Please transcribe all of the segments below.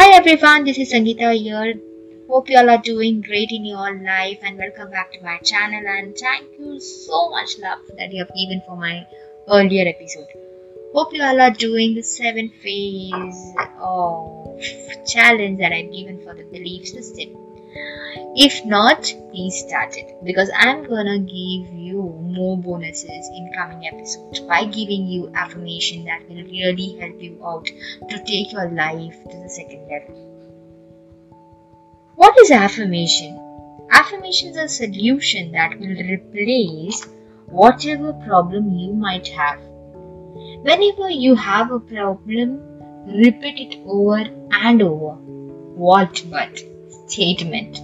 everyone, this is Sangeeta here. Hope you all are doing great in your life and welcome back to my channel and thank you so much love that you have given for my earlier episode. Hope you all are doing the seven phase of challenge that I've given for the belief system. If not, please start it because I'm gonna give you more bonuses in coming episodes by giving you affirmation that will really help you out to take your life to the second level. What is affirmation? Affirmation is a solution that will replace whatever problem you might have. Whenever you have a problem, repeat it over and over. What but? Statement.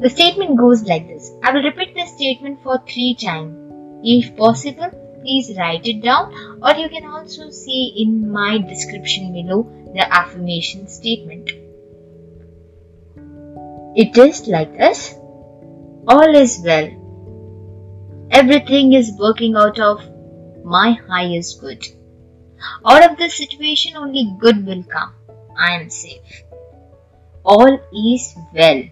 The statement goes like this. I will repeat this statement for three times. If possible, please write it down or you can also see in my description below the affirmation statement. It is like this. All is well. Everything is working out of my highest good. Out of this situation, only good will come. I am safe. All is well.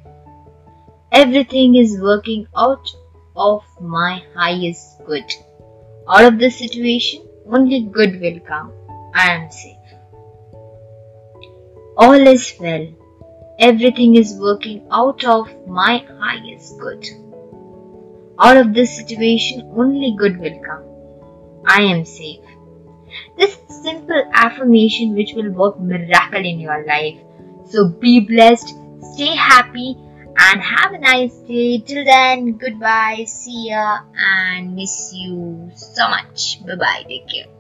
Everything is working out of my highest good. Out of this situation, only good will come. I am safe. All is well. Everything is working out of my highest good. Out of this situation, only good will come. I am safe. This simple affirmation which will work miracle in your life. So be blessed, stay happy and have a nice day. Till then, goodbye, see ya, and miss you so much. Bye bye, take care.